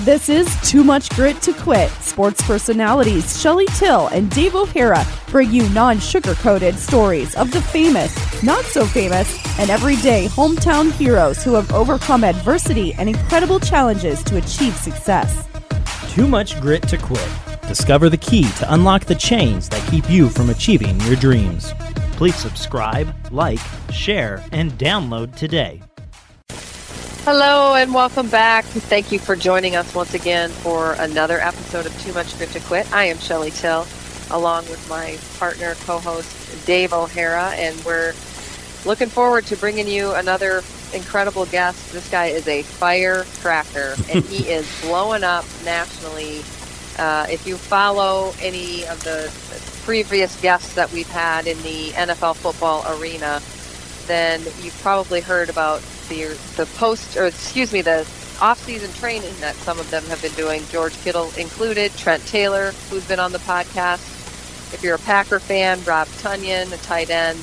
This is Too Much Grit to Quit. Sports personalities Shelly Till and Dave O'Hara bring you non sugar coated stories of the famous, not so famous, and everyday hometown heroes who have overcome adversity and incredible challenges to achieve success. Too Much Grit to Quit. Discover the key to unlock the chains that keep you from achieving your dreams. Please subscribe, like, share, and download today. Hello and welcome back. Thank you for joining us once again for another episode of Too Much Grit to Quit. I am Shelly Till, along with my partner, co-host Dave O'Hara, and we're looking forward to bringing you another incredible guest. This guy is a firecracker, and he is blowing up nationally. Uh, if you follow any of the previous guests that we've had in the NFL football arena, then you've probably heard about the the post or excuse me the off-season training that some of them have been doing. George Kittle included, Trent Taylor, who's been on the podcast. If you're a Packer fan, Rob Tonyan, a tight end,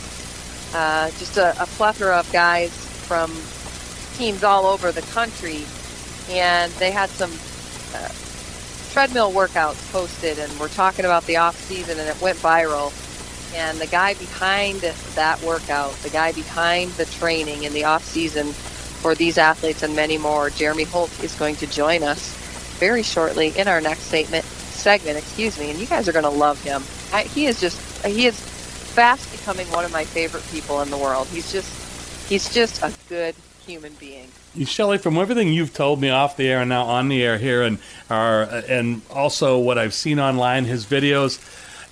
uh, just a, a plethora of guys from teams all over the country, and they had some uh, treadmill workouts posted, and we're talking about the off season, and it went viral. And the guy behind that workout, the guy behind the training in the off season for these athletes and many more, Jeremy Holt is going to join us very shortly in our next segment. Segment, excuse me, and you guys are going to love him. I, he is just he is fast becoming one of my favorite people in the world. He's just he's just a good human being. Shelly, from everything you've told me off the air and now on the air here, and our, and also what I've seen online, his videos,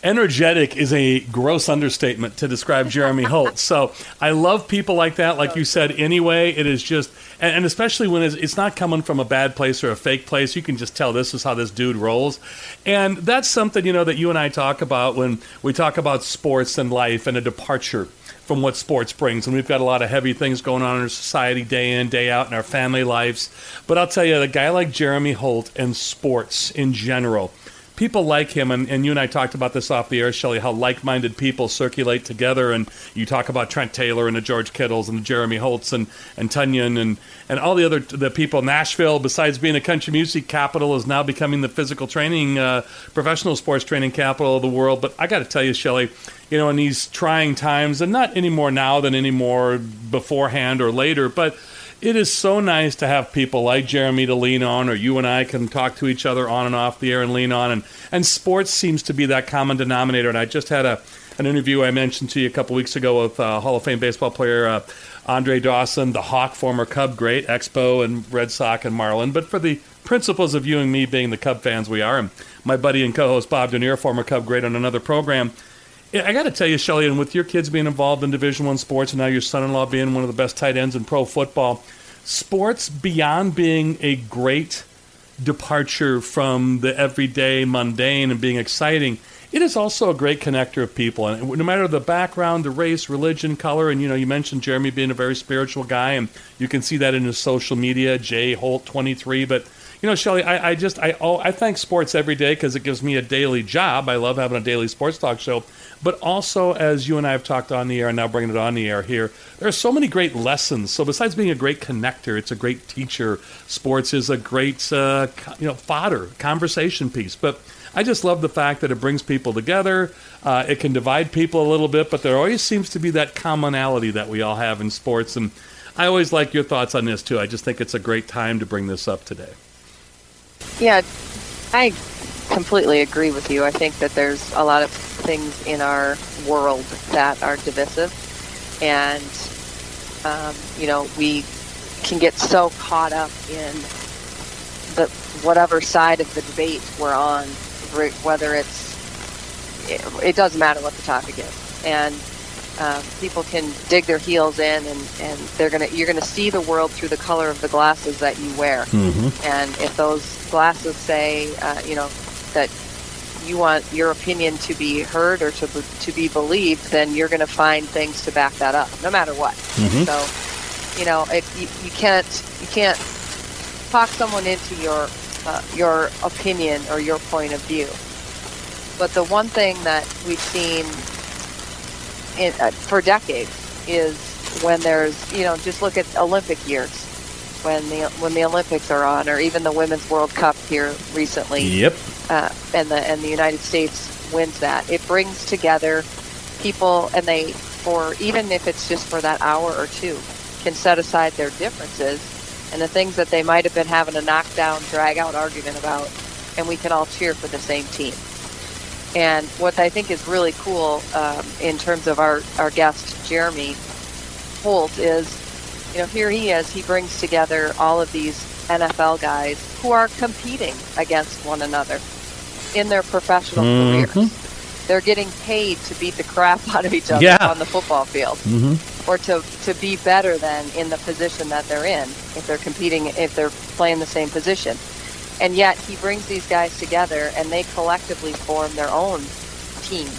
energetic is a gross understatement to describe Jeremy Holt. So I love people like that. Like you said, anyway, it is just, and, and especially when it's, it's, not coming from a bad place or a fake place. You can just tell this is how this dude rolls. And that's something, you know, that you and I talk about when we talk about sports and life and a departure from what sports brings. And we've got a lot of heavy things going on in our society day in, day out in our family lives. But I'll tell you, a guy like Jeremy Holt and sports in general, people like him, and, and you and I talked about this off the air, Shelly, how like minded people circulate together. And you talk about Trent Taylor and the George Kittles and the Jeremy Holts and, and Tonyan and, and all the other the people. Nashville, besides being a country music capital, is now becoming the physical training, uh, professional sports training capital of the world. But I got to tell you, Shelly, you know, in these trying times, and not any more now than any more beforehand or later, but it is so nice to have people like Jeremy to lean on, or you and I can talk to each other on and off the air and lean on. And, and sports seems to be that common denominator. And I just had a an interview I mentioned to you a couple weeks ago with uh, Hall of Fame baseball player uh, Andre Dawson, the Hawk, former Cub great, Expo and Red Sox and Marlin. But for the principles of you and me being the Cub fans we are, and my buddy and co-host Bob Dernier, former Cub great on another program. I got to tell you, Shelly, and with your kids being involved in Division One sports, and now your son-in-law being one of the best tight ends in pro football, sports beyond being a great departure from the everyday mundane and being exciting, it is also a great connector of people. And no matter the background, the race, religion, color, and you know, you mentioned Jeremy being a very spiritual guy, and you can see that in his social media, Jay Holt twenty three, but you know, Shelly, I, I just I oh, I thank sports every day because it gives me a daily job. I love having a daily sports talk show, but also as you and I have talked on the air and now bringing it on the air here, there are so many great lessons. So besides being a great connector, it's a great teacher. Sports is a great uh, you know fodder conversation piece, but. I just love the fact that it brings people together. Uh, it can divide people a little bit, but there always seems to be that commonality that we all have in sports. And I always like your thoughts on this too. I just think it's a great time to bring this up today. Yeah, I completely agree with you. I think that there's a lot of things in our world that are divisive, and um, you know we can get so caught up in the whatever side of the debate we're on, whether it's it, it doesn't matter what the topic is, and uh, people can dig their heels in and, and they're gonna you're gonna see the world through the color of the glasses that you wear mm-hmm. and if those glasses say uh, you know that you want your opinion to be heard or to, to be believed then you're going to find things to back that up no matter what mm-hmm. so you know if you, you can't you can't talk someone into your uh, your opinion or your point of view but the one thing that we've seen in, uh, for decades is when there's, you know, just look at Olympic years. When the when the Olympics are on, or even the Women's World Cup here recently. Yep. Uh, and the and the United States wins that. It brings together people, and they for even if it's just for that hour or two, can set aside their differences and the things that they might have been having a knockdown, drag out argument about, and we can all cheer for the same team. And what I think is really cool um, in terms of our, our guest, Jeremy Holt, is, you know, here he is. He brings together all of these NFL guys who are competing against one another in their professional Mhm. careers. They're getting paid to beat the crap out of each other Yeah. on the football field Mm-hmm. or to, to be better than in the position that they're in if they're competing if they're playing the same position and yet he brings these guys together and they collectively form their own team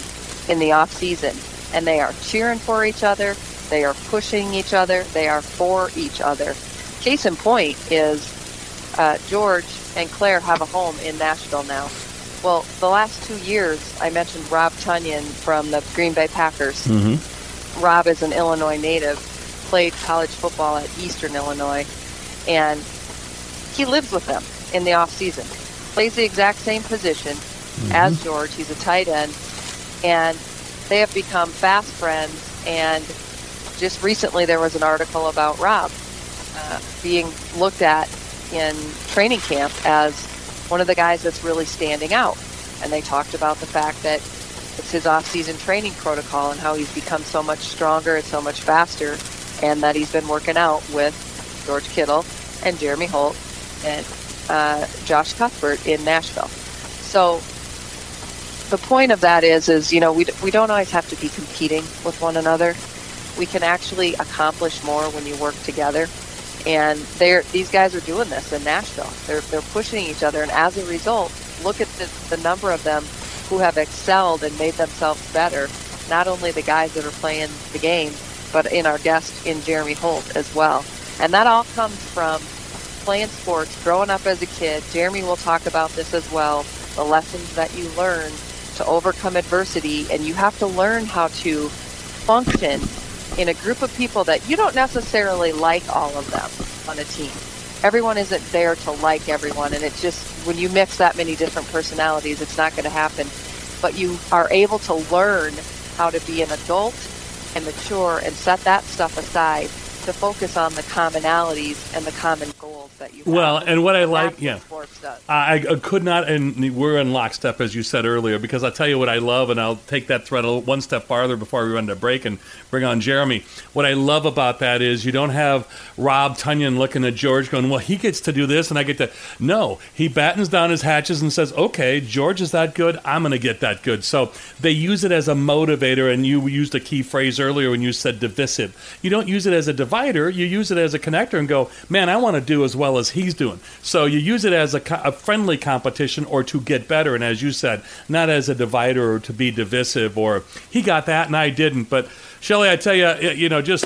in the off season and they are cheering for each other they are pushing each other they are for each other case in point is uh, george and claire have a home in nashville now well the last two years i mentioned rob tonyan from the green bay packers Mm-hmm. Rob is an Illinois native, played college football at Eastern Illinois, and he lives with them in the off season. Plays the exact same position as George. He's a tight end, and they have become fast friends. And just recently, there was an article about Rob uh, being looked at in training camp as one of the guys that's really standing out. And they talked about the fact that it's his off-season training protocol and how he's become so much stronger and so much faster, and that he's been working out with George Kittle and Jeremy Holt and uh, Josh Cuthbert in Nashville. So the point of that is, is you know, we, we don't always have to be competing with one another. We can actually accomplish more when you work together. And they're these guys are doing this in Nashville. They're they're pushing each other, and as a result, look at the, the number of them who have excelled and made themselves better. Not only the guys that are playing the game, but in our guest in Jeremy Holt as well. And that all comes from playing sports, growing up as a kid. Jeremy will talk about this as well. The lessons that you learn to overcome adversity, and you have to learn how to function in a group of people that you don't necessarily like all of them on a team. Everyone isn't there to like everyone, and it's just when you mix that many different personalities, it's not going to happen. But you are able to learn how to be an adult and mature and set that stuff aside to focus on the commonalities and the common goals that you have. Well, and what I And like- yeah. what sports does. I, I could not, and we're in lockstep as you said earlier, because I'll tell you what I love, and I'll take that thread a one step farther before we run to break and bring on Jeremy. What I love about that is you don't have Rob Tonyan looking at George going, well, he gets to do this, and I get to. No, he battens down his hatches and says, okay, George is that good, I'm going to get that good. So they use it as a motivator, and you used a key phrase earlier when you said divisive. You don't use it as a you use it as a connector and go, man, I want to do as well as he's doing. So you use it as a, a friendly competition or to get better. And as you said, not as a divider or to be divisive or he got that and I didn't. But Shelley, I tell you, you know, just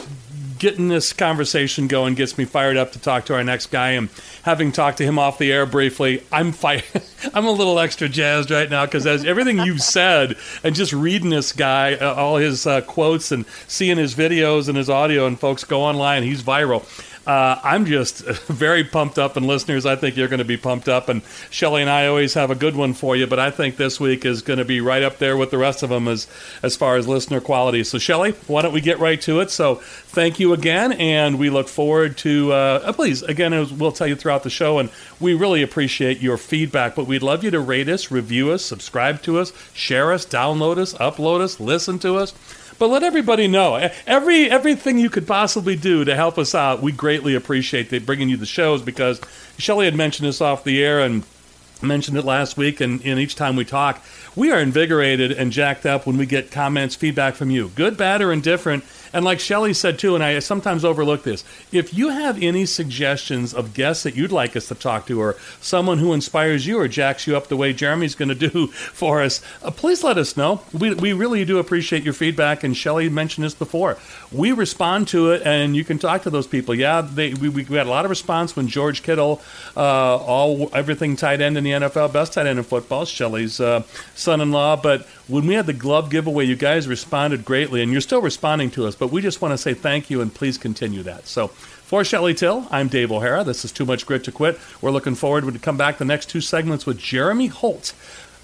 getting this conversation going gets me fired up to talk to our next guy. And having talked to him off the air briefly, I'm fi- I'm a little extra jazzed right now because as everything you've said and just reading this guy, uh, all his uh, quotes and seeing his videos and his audio, and folks go online, he's viral. Uh, I'm just very pumped up, and listeners, I think you're going to be pumped up. And Shelly and I always have a good one for you, but I think this week is going to be right up there with the rest of them as as far as listener quality. So, Shelly, why don't we get right to it? So, thank you again, and we look forward to. Uh, uh, please, again, we'll tell you throughout the show, and we really appreciate your feedback. But we'd love you to rate us, review us, subscribe to us, share us, download us, upload us, listen to us. But let everybody know every everything you could possibly do to help us out. We greatly appreciate bringing you the shows because Shelley had mentioned this off the air and mentioned it last week. And, and each time we talk, we are invigorated and jacked up when we get comments, feedback from you, good, bad, or indifferent. And like Shelley said too, and I sometimes overlook this, if you have any suggestions of guests that you'd like us to talk to, or someone who inspires you or jacks you up the way Jeremy's going to do for us, uh, please let us know. We, we really do appreciate your feedback. And Shelley mentioned this before. We respond to it, and you can talk to those people. Yeah, they, we, we had a lot of response when George Kittle, uh, all everything tight end in the NFL, best tight end in football, Shelley's uh, son-in-law. But when we had the glove giveaway, you guys responded greatly, and you're still responding to us. But we just want to say thank you, and please continue that. So For Shelly Till, I'm Dave O'Hara. This is Too Much Grit to Quit. We're looking forward to come back the next two segments with Jeremy Holt,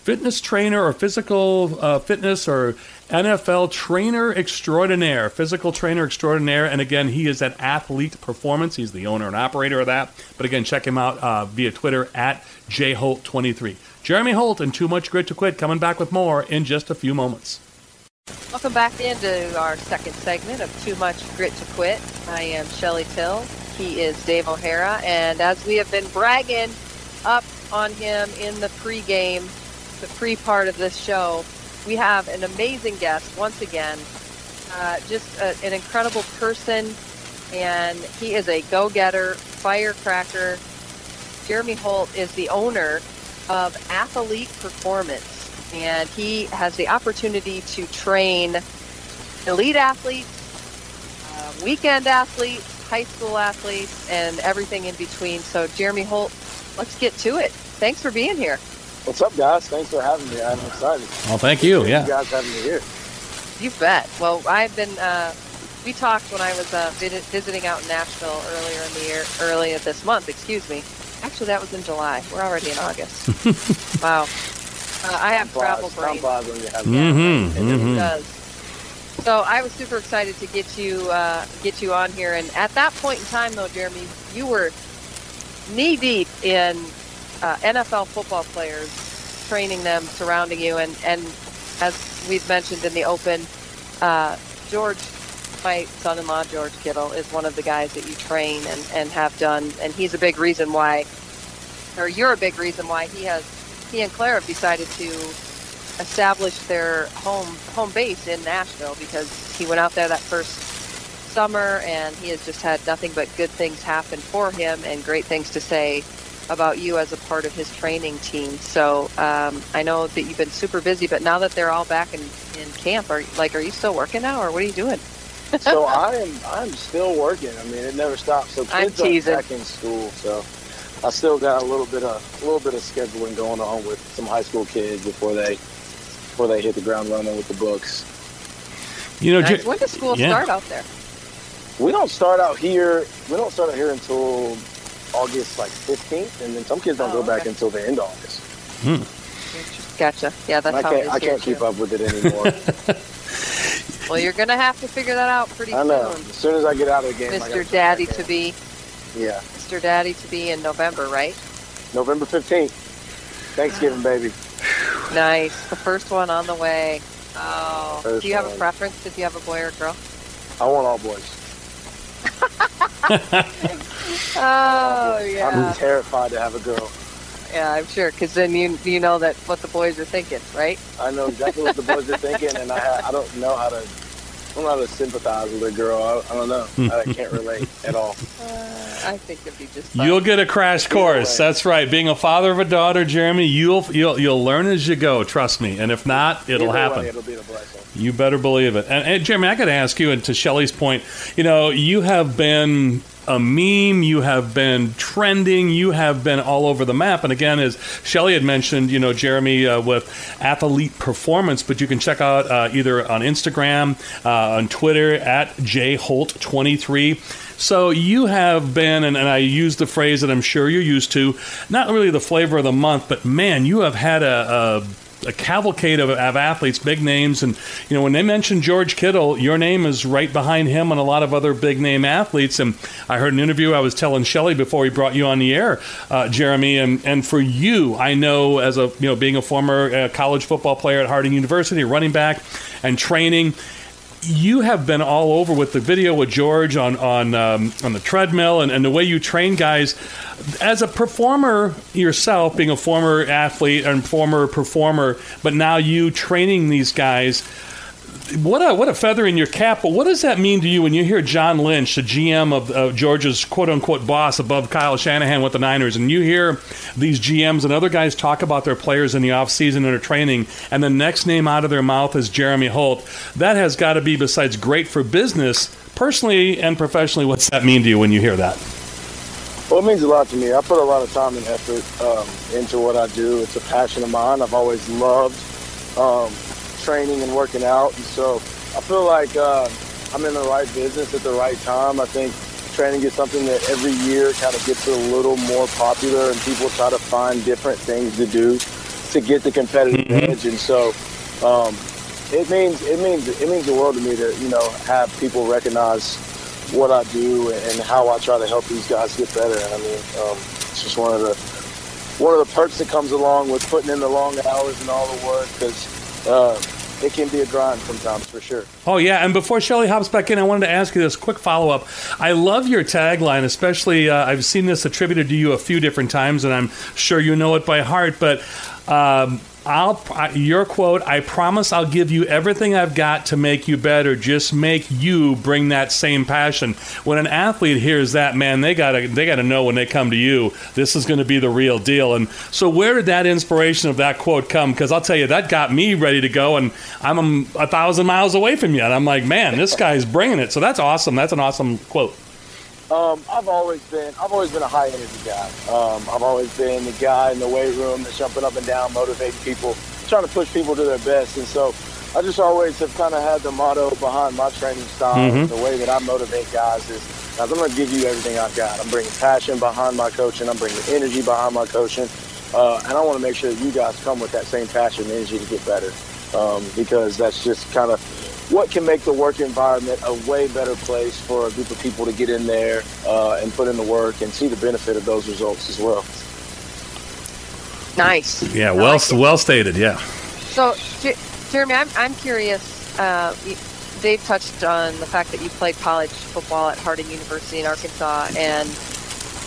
fitness trainer or physical uh, fitness or NFL trainer extraordinaire, physical trainer extraordinaire. And again, he is at Athlete Performance. He's the owner and operator of that. But again, check him out uh, via Twitter at jholt23. Jeremy Holt and Too Much Grit to Quit coming back with more in just a few moments. Welcome back into our second segment of Too Much Grit to Quit. I am Shelly Till. He is Dave O'Hara. And as we have been bragging up on him in the pregame, the pre part of this show, we have an amazing guest once again. Uh, just a, an incredible person. And he is a go getter, firecracker. Jeremy Holt is the owner of Athlete Performance and he has the opportunity to train elite athletes, uh, weekend athletes, high school athletes, and everything in between. So, Jeremy Holt, let's get to it. Thanks for being here. What's up, guys? Thanks for having me. I'm excited. Well, thank you. Yeah, you guys having me here. You bet. Well, I've been. Uh, we talked when I was uh, visiting out in Nashville earlier in the year, earlier this month. Excuse me. Actually, that was in July. We're already in August. wow. Uh, I have travel brain. Mm-hmm, mm-hmm. It does. So I was super excited to get you uh, get you on here, and at that point in time, though, Jeremy, you were knee deep in uh, NFL football players, training them, surrounding you, and and as we've mentioned in the open, uh, George, my son-in-law George Kittle, is one of the guys that you train and and have done, and he's a big reason why, or you're a big reason why he has he and Claire have decided to establish their home home base in Nashville because he went out there that first summer and he has just had nothing but good things happen for him and great things to say about you as a part of his training team. So um, I know that you've been super busy, but now that they're all back in, in camp, are like, are you still working now, or what are you doing? So I am. I'm still working. I mean, it never stops. So kids are back in school. So I still got a little bit of a little bit of scheduling going on with some high school kids before they before they hit the ground running with the books. You know, nice. when does school yeah. start out there? We don't start out here. We don't start out here until August like 15th, and then some kids don't oh, go back until the end of August. Hmm. Gotcha. Yeah, that's I how can't, I can't keep up with it anymore. well, you're gonna have to figure that out pretty soon. I know. soon. As soon as I get out of the game, Mr. Daddy to be. Yeah. Mr. Daddy to be in November, right? November 15th. Thanksgiving, baby. Nice. The first one on the way. Oh. First Do you have one. a preference if you have a boy or a girl? I want all boys. oh, yeah. I'm terrified to have a girl. Yeah, I'm sure, because then you you know that what the boys are thinking, right? I know exactly what the boys are thinking, and I I don't know how to I'm not know how to sympathize with a girl. I, I don't know. I can't relate at all. Uh, I think it'd be just. Fun. You'll get a crash course. That's right. Being a father of a daughter, Jeremy, you'll you'll you'll learn as you go. Trust me. And if not, it'll Either happen. Way, it'll be a blessing. You better believe it. And, and Jeremy, I got to ask you, and to Shelly's point, you know, you have been a meme. You have been trending. You have been all over the map. And again, as Shelly had mentioned, you know, Jeremy uh, with Athlete Performance, but you can check out uh, either on Instagram, uh, on Twitter at jholt23. So you have been, and, and, I use the phrase that I'm sure you're used to, not really the flavor of the month, but man, you have had a, a a cavalcade of, of, athletes, big names, and you know when they mention George Kittle, your name is right behind him and a lot of other big name athletes. And I heard an interview I was telling Shelly before we brought you on the air, uh, Jeremy, and and for you, I know as a you know being a former uh, college football player at Harding University, running back, and training you have been all over with the video with George on on um, on the treadmill and, and the way you train guys. As a performer yourself, being a former athlete and former performer, but now you training these guys what a what a feather in your cap. But what does that mean to you when you hear John Lynch, the GM of, of Georgia's quote unquote boss above Kyle Shanahan with the Niners, and you hear these GMs and other guys talk about their players in the offseason and their training, and the next name out of their mouth is Jeremy Holt. That has got to be, besides great for business, personally and professionally, what's that mean to you when you hear that? Well, it means a lot to me. I put a lot of time and effort um, into what I do. It's a passion of mine. I've always loved um, training and working out. And so I feel like uh, I'm in the right business at the right time. I think training is something that every year kind of gets a little more popular, and people try to find different things to do to get the competitive mm-hmm. edge. And so, um, it means it means it means the world to me to you know have people recognize what I do and how I try to help these guys get better. And I mean, um, it's just one of the one of the perks that comes along with putting in the long hours and all the work because uh, it can be a grind sometimes for sure. Oh yeah, and before Shelly hops back in, I wanted to ask you this quick follow up. I love your tagline, especially uh, I've seen this attributed to you a few different times, and I'm sure you know it by heart. But um, I'll your quote. I promise I'll give you everything I've got to make you better. Just make you bring that same passion. When an athlete hears that, man, they gotta they gotta know when they come to you, this is going to be the real deal. And so, where did that inspiration of that quote come? Because I'll tell you, that got me ready to go, and I'm a thousand miles away from you, and I'm like, man, this guy's bringing it. So that's awesome. That's an awesome quote. Um, I've always been I've always been a high energy guy. Um, I've always been the guy in the weight room that's jumping up and down, motivating people, trying to push people to their best. And so I just always have kind of had the motto behind my training style, mm-hmm. the way that I motivate guys is I'm going to give you everything I've got. I'm bringing passion behind my coaching. I'm bringing energy behind my coaching. Uh, and I want to make sure that you guys come with that same passion and energy to get better um, because that's just kind of what can make the work environment a way better place for a group of people to get in there uh, and put in the work and see the benefit of those results as well. Nice. Yeah, well, like well stated. Yeah. So, J- Jeremy, I'm, I'm curious. Uh, Dave touched on the fact that you played college football at Harding University in Arkansas, and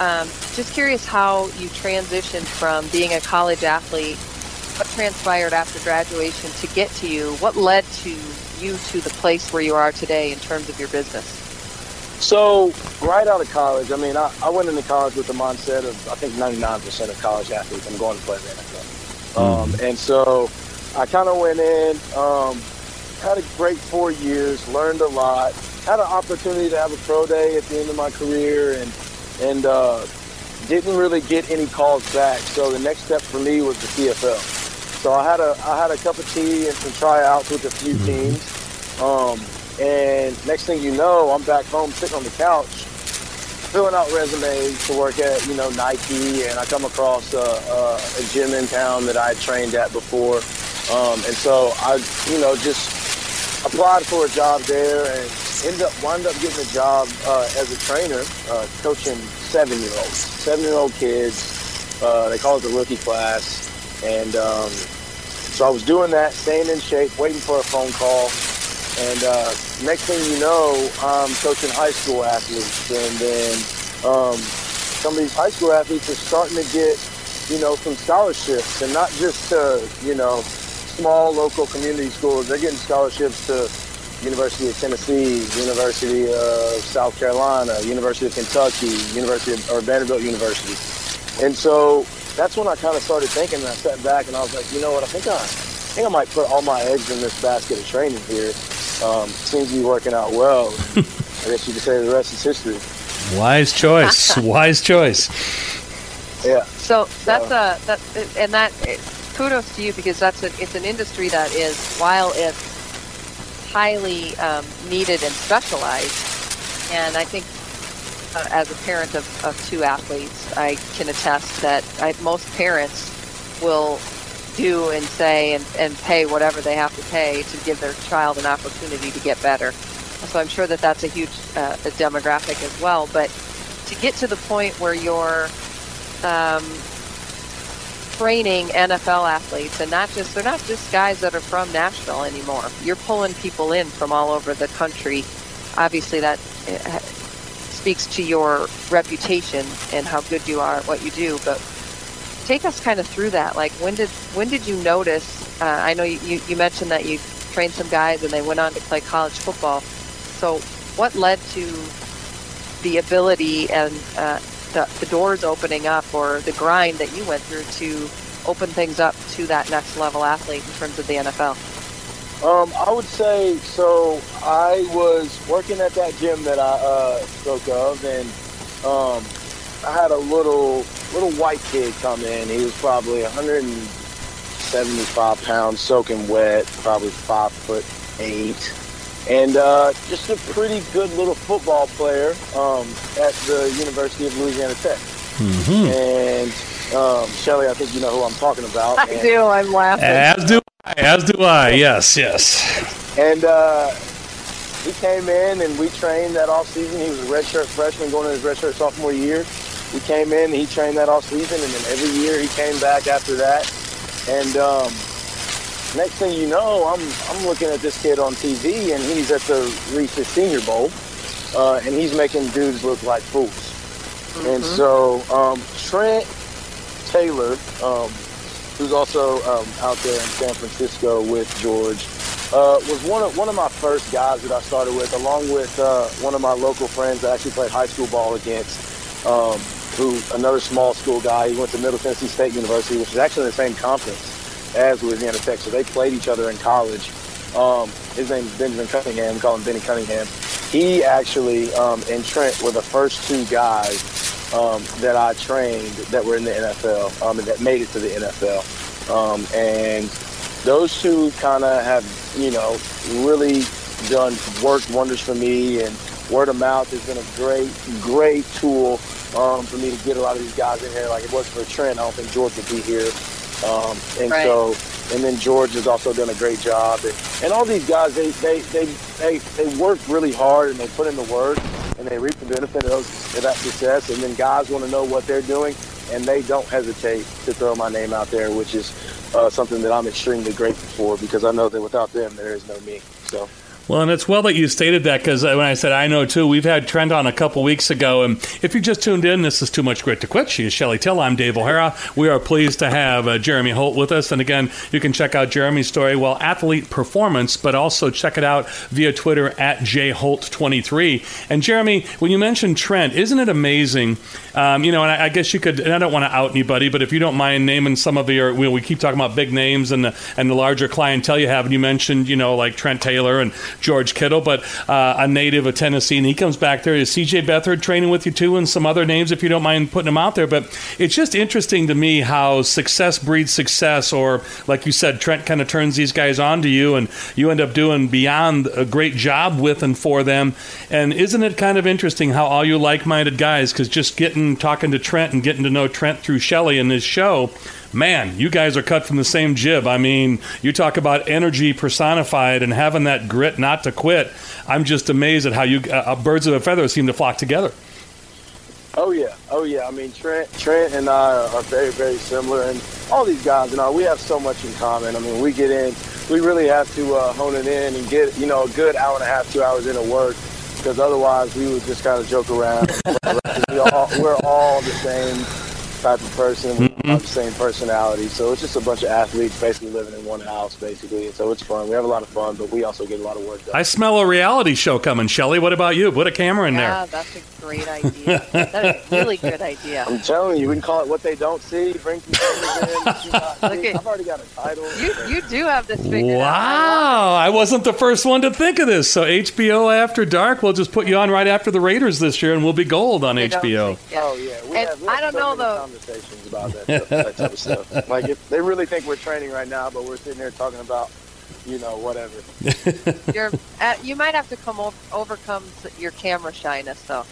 um, just curious how you transitioned from being a college athlete. What transpired after graduation to get to you? What led to you to the place where you are today in terms of your business? So, right out of college, I mean, I, I went into college with the mindset of I think 99% of college athletes, I'm going to play the NFL. Um, mm-hmm. and so I kind of went in, um, had a great four years, learned a lot, had an opportunity to have a pro day at the end of my career, and and uh, didn't really get any calls back. So the next step for me was the CFL. So I had a I had a cup of tea and some tryouts with a few mm-hmm. teams. Um, and next thing you know, I'm back home sitting on the couch, filling out resumes to work at you know Nike, and I come across a, a, a gym in town that I trained at before, um, and so I you know just applied for a job there and ended up wound up getting a job uh, as a trainer, uh, coaching seven year olds, seven year old kids. Uh, they call it the rookie class, and um, so I was doing that, staying in shape, waiting for a phone call. And uh, next thing you know, I'm coaching high school athletes. And then um, some of these high school athletes are starting to get, you know, some scholarships. And not just to, you know, small local community schools. They're getting scholarships to University of Tennessee, University of South Carolina, University of Kentucky, University of, or Vanderbilt University. And so that's when I kind of started thinking, and I sat back and I was like, you know what, I think I, I think I might put all my eggs in this basket of training here. Um, seems to be working out well. I guess you could say the rest is history. Wise choice. Wise choice. Yeah. So that's a that and that kudos to you because that's a, it's an industry that is while it's highly um, needed and specialized, and I think uh, as a parent of, of two athletes, I can attest that I, most parents will do and say and, and pay whatever they have to pay to give their child an opportunity to get better. So I'm sure that that's a huge uh, a demographic as well. But to get to the point where you're um, training NFL athletes, and not just they're not just guys that are from Nashville anymore. You're pulling people in from all over the country. Obviously, that uh, speaks to your reputation and how good you are at what you do. But take us kind of through that. Like when did when did you notice? Uh, I know you, you mentioned that you trained some guys and they went on to play college football. So what led to the ability and uh, the, the doors opening up or the grind that you went through to open things up to that next level athlete in terms of the NFL? Um, I would say so. I was working at that gym that I uh, spoke of, and um, I had a little little white kid come in. He was probably 175 pounds, soaking wet, probably five foot eight. and uh, just a pretty good little football player um, at the University of Louisiana Tech. Mm-hmm. And um, Shelly, I think you know who I'm talking about. I do. I'm laughing. As do I. As do I. Yes. Yes. And uh, he came in and we trained that off season. He was a redshirt freshman going into his redshirt sophomore year. We came in, he trained that off season, and then every year he came back after that. And um, next thing you know, I'm I'm looking at this kid on TV, and he's at the Reese's Senior Bowl, uh, and he's making dudes look like fools. Mm-hmm. And so um, Trent Taylor, um, who's also um, out there in San Francisco with George, uh, was one of one of my first guys that I started with, along with uh, one of my local friends that I actually played high school ball against, um, who another small school guy. He went to Middle Tennessee State University, which is actually in the same conference as Louisiana Tech, so they played each other in college. Um, his name is Benjamin Cunningham. We call him Benny Cunningham. He actually um, and Trent were the first two guys um, that I trained that were in the NFL um, and that made it to the NFL. Um, and those two kind of have, you know, really done worked wonders for me, and word of mouth has been a great, great tool um, for me to get a lot of these guys in here. Like it was for Trent, I don't think George would be here. Um, and right. so, and then George has also done a great job. And, and all these guys, they, they, they, they, they work really hard and they put in the work and they reap the benefit of, of that success. And then guys want to know what they're doing and they don't hesitate to throw my name out there, which is uh, something that I'm extremely grateful for because I know that without them, there is no me. So. Well, and it's well that you stated that because uh, when I said I know too, we've had Trent on a couple weeks ago. And if you just tuned in, this is Too Much Grit to Quit. She is Shelly Till. I'm Dave O'Hara. We are pleased to have uh, Jeremy Holt with us. And again, you can check out Jeremy's story, well, Athlete Performance, but also check it out via Twitter at jholt23. And Jeremy, when you mentioned Trent, isn't it amazing? Um, you know, and I, I, guess you could, and I don't want to out anybody, but if you don't mind naming some of your, we, we keep talking about big names and the, and the larger clientele you have. And you mentioned, you know, like Trent Taylor and George Kittle, but uh, a native of Tennessee, and he comes back there. Is C.J. Beathard training with you too, and some other names if you don't mind putting them out there? But it's just interesting to me how success breeds success, or like you said, Trent kind of turns these guys on to you, and you end up doing beyond a great job with and for them. And isn't it kind of interesting how all you like-minded guys, because just getting talking to Trent and getting to know Trent through Shelly in this show man, you guys are cut from the same jib. I mean, you talk about energy personified and having that grit not to quit. I'm just amazed at how you uh, uh, birds of a feather seem to flock together. Oh yeah, oh yeah. I mean, Trent, Trent and I are very, very similar, and all these guys, and I, we have so much in common. I mean, we get in, we really have to uh, hone it in and get, you know, a good hour and a half, two hours into work, because otherwise we would just kind of joke around. we all, we're all the same type of person. We mm-hmm. have the same personality. So it's just a bunch of athletes basically living in one house, basically. And So it's fun. We have a lot of fun, but we also get a lot of work done. I smell a reality show coming, Shelly. What about you? Put a camera in yeah, there. Yeah, that's a great idea. that is a really good idea. I'm telling you, we can call it what they don't see. Bring some cameras in. Look I've already got a title. You, you do have this figured wow. out. Wow. I wasn't the first one to think of this. So HBO After Dark, we'll just put you on right after the Raiders this year, and we'll be gold on they HBO. Yeah. Oh, yeah. We have, we have I don't know, though conversations about that, that type of stuff. Like if they really think we're training right now, but we're sitting here talking about, you know, whatever. You're, uh, you might have to come over, overcome your camera shyness, though.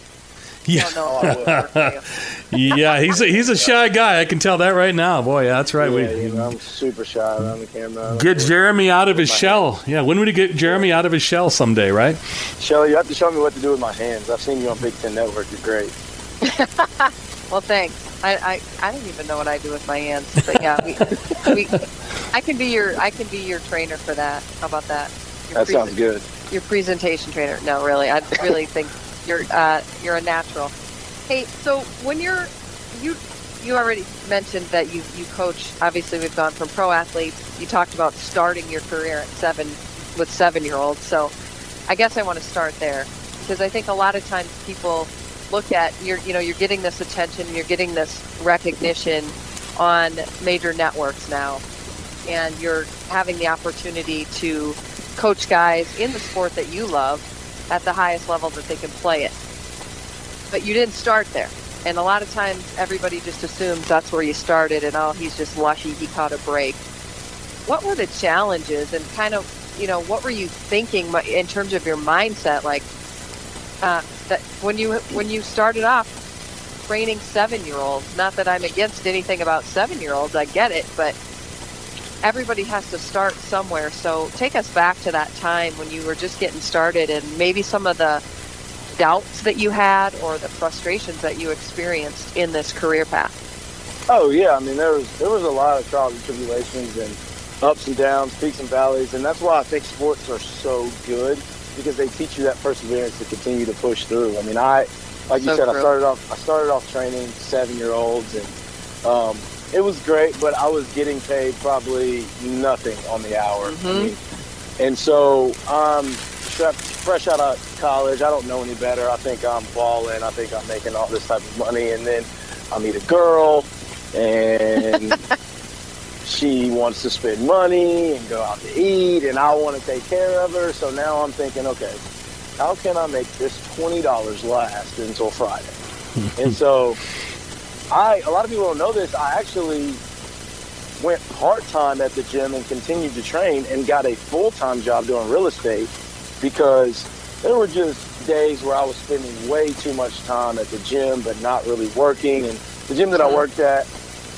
Yeah. Oh, yeah, he's a, he's a shy guy. I can tell that right now. Boy, yeah, that's right. Yeah, we, I'm super shy around the camera. Get Jeremy out of his shell. Head. Yeah, when would he get Jeremy out of his shell someday, right? Shelly, you have to show me what to do with my hands. I've seen you on Big Ten Network. You're great. Well, thanks. I, I, I don't even know what I do with my hands. But yeah, we, we, I can be your I can be your trainer for that. How about that? Your that sounds good. Your presentation trainer. No, really, I really think you're uh, you're a natural. Hey, so when you're you you already mentioned that you you coach. Obviously, we've gone from pro athletes. You talked about starting your career at seven with seven year olds. So I guess I want to start there because I think a lot of times people look at you're you know you're getting this attention you're getting this recognition on major networks now. And you're having the opportunity to coach guys in the sport that you love at the highest level that they can play it. But you didn't start there. And a lot of times everybody just assumes that's where you started and oh he's just lucky he caught a break. What were the challenges and kind of you know, what were you thinking in terms of your mindset? Like uh, that when you when you started off training seven year olds. Not that I'm against anything about seven year olds. I get it, but everybody has to start somewhere. So take us back to that time when you were just getting started and maybe some of the doubts that you had or the frustrations that you experienced in this career path. Oh yeah, I mean there was there was a lot of trials and tribulations and ups and downs, peaks and valleys, and that's why I think sports are so good because they teach you that perseverance to continue to push through. I mean, I like so you said, true. I started off I started off training seven year olds and um, it was great, but I was getting paid probably nothing on the hour. Mm-hmm. I mean, and so um, fresh out of college, I don't know any better. I think I'm balling. I think I'm making all this type of money, and then I meet a girl, and she wants to spend money and go out to eat, and I want to take care of her. So now I'm thinking, okay, how can I make this twenty dollars last until Friday? and so I a lot of people don't know this. I actually went part time at the gym and continued to train and got a full time job doing real estate because there were just days where I was spending way too much time at the gym but not really working. And the gym that I worked at,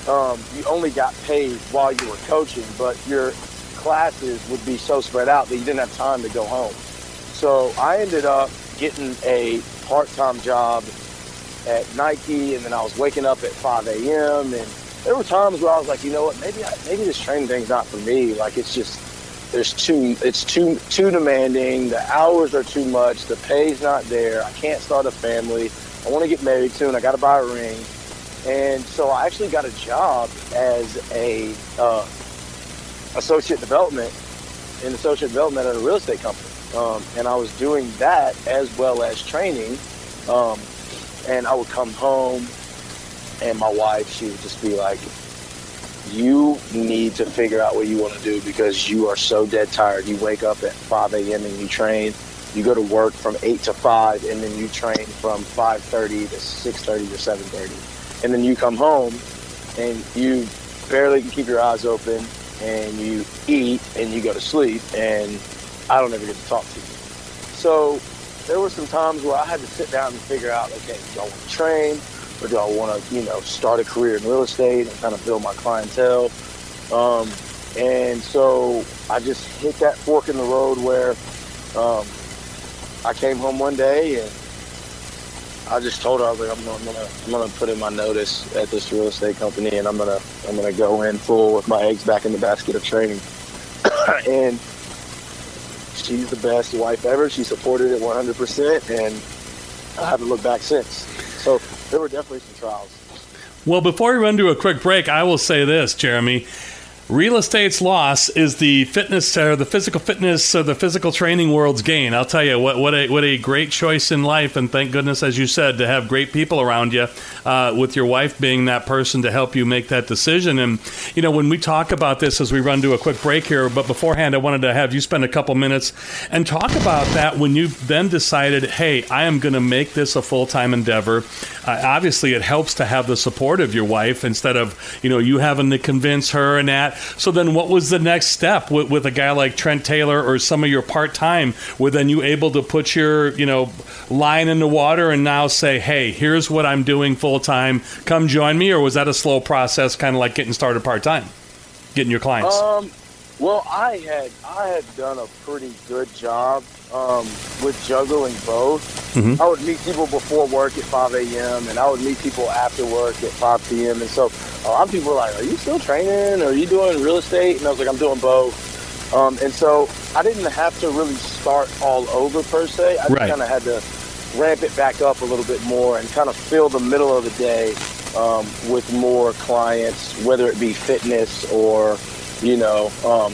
um, you only got paid while you were coaching, but your classes would be so spread out that you didn't have time to go home. So I ended up getting a part-time job at Nike, and then I was waking up at 5 a.m. And there were times where I was like, you know what, maybe I, maybe this training thing's not for me. Like it's just there's too it's too too demanding. The hours are too much. The pay's not there. I can't start a family. I want to get married soon. I got to buy a ring. And so I actually got a job as a uh, associate development in associate development at a real estate company. Um, and I was doing that as well as training. Um, and I would come home, and my wife, she would just be like, You need to figure out what you want to do because you are so dead tired. You wake up at 5 a.m. and you train. You go to work from 8 to 5, and then you train from 5.30 to 6.30 to 7.30. And then you come home, and you barely can keep your eyes open, and you eat, and you go to sleep, and I don't ever get to talk to you. So there were some times where I had to sit down and figure out, okay, do I want to train or do I want to, you know, start a career in real estate and kind of build my clientele? Um, and so I just hit that fork in the road where um, I came home one day and I just told her I was like, I'm gonna, I'm gonna, I'm gonna put in my notice at this real estate company, and I'm gonna, I'm gonna go in full with my eggs back in the basket of training. and she's the best wife ever. She supported it 100%, and I haven't looked back since. So there were definitely some trials. Well, before we run to a quick break, I will say this, Jeremy. Real estate's loss is the fitness or the physical fitness or the physical training world's gain. I'll tell you what, what a what a great choice in life, and thank goodness, as you said, to have great people around you, uh, with your wife being that person to help you make that decision. And you know, when we talk about this as we run to a quick break here, but beforehand, I wanted to have you spend a couple minutes and talk about that when you then decided, hey, I am going to make this a full time endeavor. Uh, obviously, it helps to have the support of your wife instead of you know you having to convince her and that so then, what was the next step with, with a guy like Trent Taylor or some of your part time? Were then you able to put your you know line in the water and now say, hey, here's what I'm doing full time. Come join me, or was that a slow process, kind of like getting started part time, getting your clients? Um, well, I had I had done a pretty good job um, with juggling both. Mm-hmm. I would meet people before work at 5 a.m. and I would meet people after work at 5 p.m. And so a lot of people were like, "Are you still training? Or are you doing real estate?" And I was like, "I'm doing both." Um, and so I didn't have to really start all over per se. I right. kind of had to ramp it back up a little bit more and kind of fill the middle of the day um, with more clients, whether it be fitness or you know um,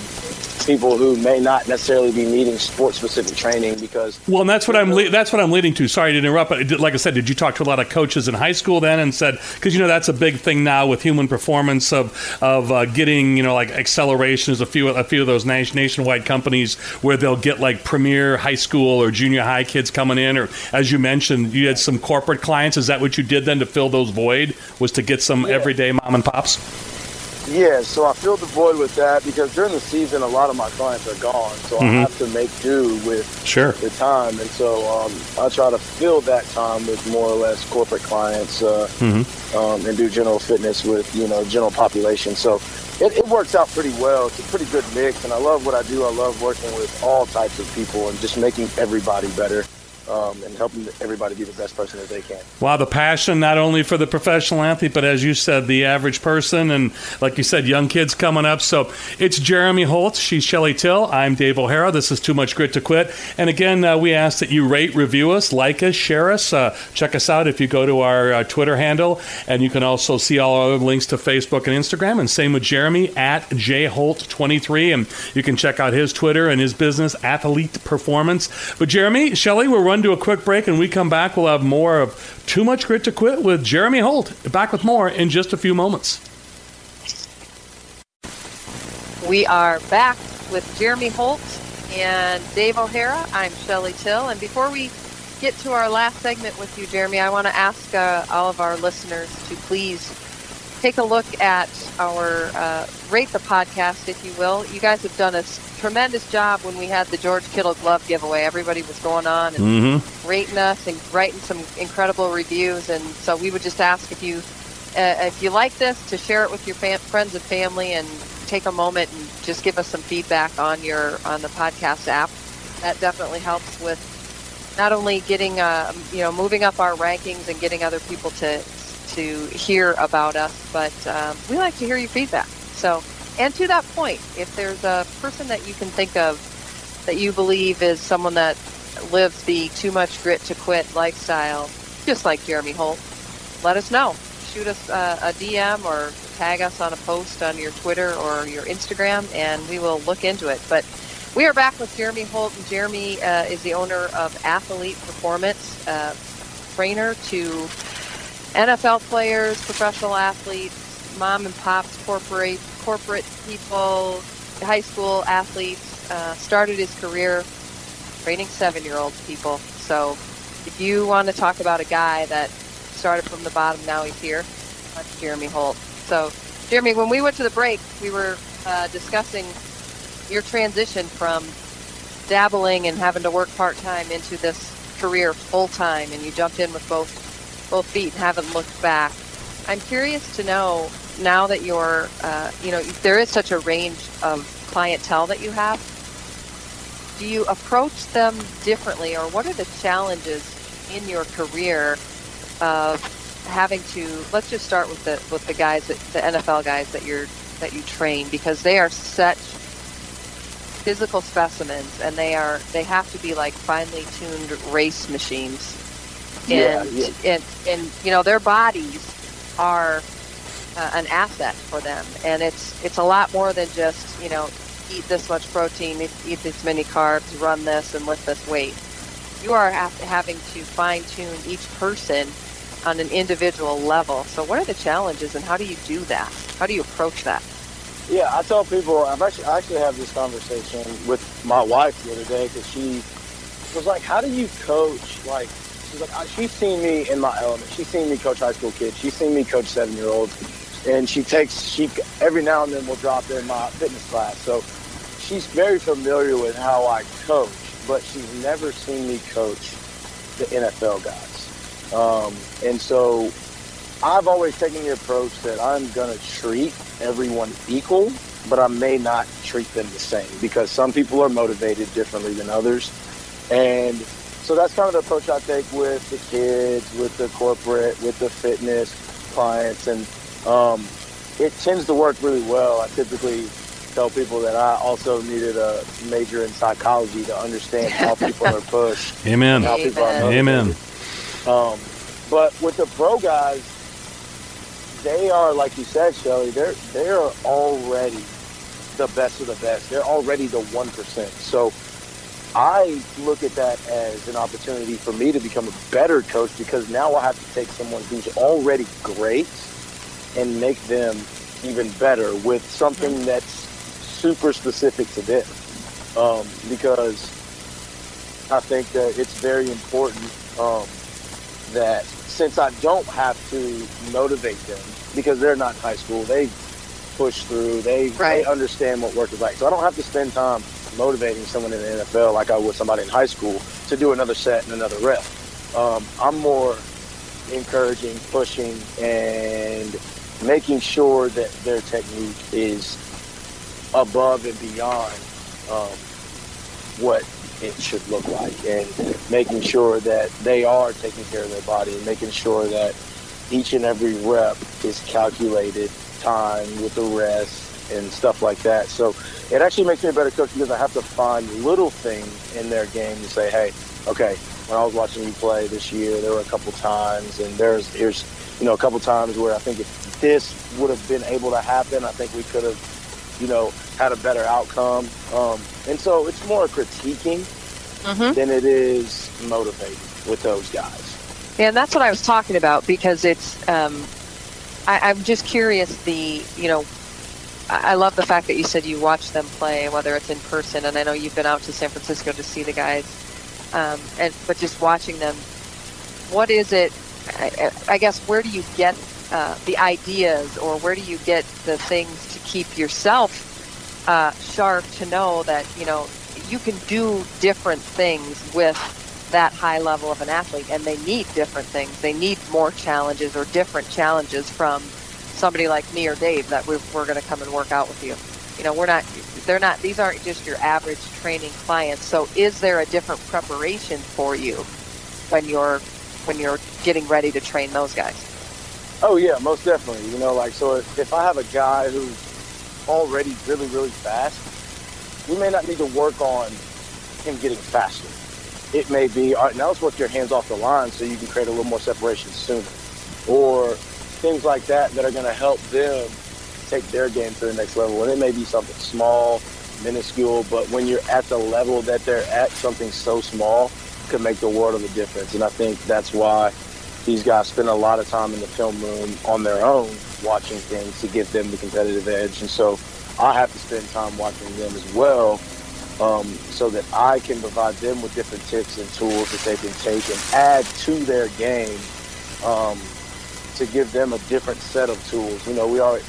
people who may not necessarily be needing sports specific training because well and that's what i'm le- that's what i'm leading to. Sorry to interrupt but like i said did you talk to a lot of coaches in high school then and said because you know that's a big thing now with human performance of of uh, getting you know like acceleration. Is a few a few of those nationwide companies where they'll get like premier high school or junior high kids coming in or as you mentioned you had some corporate clients. Is that what you did then to fill those void was to get some yeah. everyday mom and pops Yeah, so I filled the void with that because during the season, a lot of my clients are gone, so mm-hmm. I have to make do with sure the time, and so um, I try to fill that time with more or less corporate clients uh, mm-hmm. um, and do general fitness with you know general population. So it, it, works out pretty well. It's a pretty good mix, and I love what I do. I love working with all types of people and just making everybody better um, and helping everybody be the best person that they can. Wow, the passion not only for the professional athlete, but as you said, the average person, and like you said, young kids coming up. So it's Jeremy Holt. She's Shelly Till. I'm Dave O'Hara. This is Too Much Grit to Quit. And again, uh, we ask that you rate, review us, like us, share us. Uh, check us out if you go to our uh, Twitter handle, and you can also see all our links to Facebook and Instagram. And same with Jeremy at jholt23, and you can check out his Twitter and his business, Athelite Performance. But Jeremy, Shelly, we're running to a quick break, and we come back. We'll have more of Too Much Grit to Quit with Jeremy Holt. Back with more in just a few moments. We are back with Jeremy Holt and Dave O'Hara. I'm Shelly Till, and before we get to our last segment with you, Jeremy, I want to ask uh, all of our listeners to please take a look at our uh, rate the podcast, if you will. You guys have done a tremendous job when we had the George Kittle glove giveaway. Everybody was going on and mm-hmm. rating us and writing some incredible reviews. And so we would just ask if you uh, if you like this to share it with your fam- friends and family and take a moment and just give us some feedback on your on the podcast app. That definitely helps with not only getting uh, you know moving up our rankings and getting other people to to hear about us, but um, we like to hear your feedback. So, and to that point, if there's a person that you can think of that you believe is someone that lives the too much grit to quit lifestyle, just like Jeremy Holt, let us know. Shoot us a DM or tag us on a post on your Twitter or your Instagram, and we will look into it. But we are back with Jeremy Holt, Jeremy uh, is the owner of Athelite Performance, uh, trainer to NFL players, professional athletes, mom and pops, corporate corporate people, high school athletes. Uh, started his career training seven-year-olds people. So, if you want to talk about a guy that started from the bottom, now he's here. That's Jeremy Holt. So, Jeremy, when we went to the break, we were uh, discussing your transition from dabbling and having to work part time into this career full time, and you jumped in with both both feet and haven't looked back. I'm curious to know now that you're, uh, you know, there is such a range of clientele that you have. Do you approach them differently, or what are the challenges in your career of having to? Let's just start with the with the guys, that, the NFL guys that you're that you train, because they are such physical specimens, and they are they have to be like finely tuned race machines and yeah, yeah. and and you know their bodies are uh, an asset for them, and it's it's a lot more than just you know eat this much protein, eat this many carbs, run this, and lift this weight. You are having to fine tune each person on an individual level. So, what are the challenges, and how do you do that? How do you approach that? Yeah, I tell people I've actually I actually have this conversation with my wife the other day because she was like, "How do you coach like she's like, she's seen me in my element. She's seen me coach high school kids. She's seen me coach seven year olds, and she takes she every now and then will drop in my fitness class. So she's very familiar with how I coach, but she's never seen me coach the NFL guys. Um, and so I've always taken the approach that I'm gonna treat everyone equal, but I may not treat them the same because some people are motivated differently than others. And so that's kind of the approach I take with the kids, with the corporate, with the fitness clients, and um, it tends to work really well. I typically tell people that I also needed a major in psychology to understand how people are pushed. Amen. How people are Amen. Um, but with the pro guys, they are like you said, Shelly. They're they are already the best of the best. They're already the one percent. So I look at that as an opportunity for me to become a better coach because now I have to take someone who's already great and make them even better with something that's super specific to them. Um, because I think that it's very important um, that since I don't have to motivate them because they're not in high school, they push through. They right. they understand what work is like. So I don't have to spend time motivating someone in the NFL like I would somebody in high school to do another set and another rep. Um, I'm more encouraging, pushing, and making sure that their technique is above and beyond um, what it should look like, and making sure that they are taking care of their body, and making sure that each and every rep is calculated time with the rest and stuff like that. So it actually makes me a better coach because I have to find little things in their game to say, hey, okay, when I was watching you play this year, there were a couple times, and there's here's you know a couple times where I think if this would have been able to happen, I think we could have you know had a better outcome. Um, and so it's more critiquing mm-hmm. than it is motivating with those guys. Yeah, and that's what I was talking about because it's. Um, I, am just curious. The you know, I, love the fact that you said you watch them play, whether it's in person, and I know you've been out to San Francisco to see the guys. Um, and but just watching them, what is it? I, I guess where do you get uh, the ideas, or where do you get the things to keep yourself uh, sharp to know that you know you can do different things with that high level of an athlete and they need different things they need more challenges or different challenges from somebody like me or dave that we're, we're going to come and work out with you you know we're not they're not these aren't just your average training clients so is there a different preparation for you when you're when you're getting ready to train those guys oh yeah most definitely you know like so if, if i have a guy who's already really, really fast, we may not need to work on him getting faster. It may be, all right, now let's work your hands off the line so you can create a little more separation sooner. Or things like that that are going to help them take their game to the next level. And it may be something small, minuscule, but when you're at the level that they're at, something so small could make the world of a difference. And I think that's why these guys spend a lot of time in the film room on their own watching things to give them the competitive edge. And so I have to spend time watching them as well um, so that I can provide them with different tips and tools that they can take and add to their game um, to give them a different set of tools. You know, we are